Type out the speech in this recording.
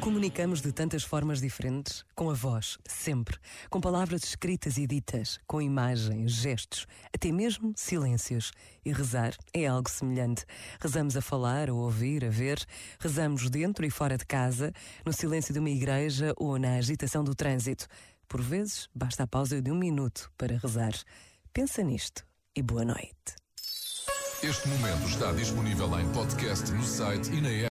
Comunicamos de tantas formas diferentes, com a voz, sempre, com palavras escritas e ditas, com imagens, gestos, até mesmo silêncios. E rezar é algo semelhante. Rezamos a falar, a ouvir, a ver, rezamos dentro e fora de casa, no silêncio de uma igreja ou na agitação do trânsito. Por vezes, basta a pausa de um minuto para rezar. Pensa nisto e boa noite. Este momento está disponível em podcast no site e na app.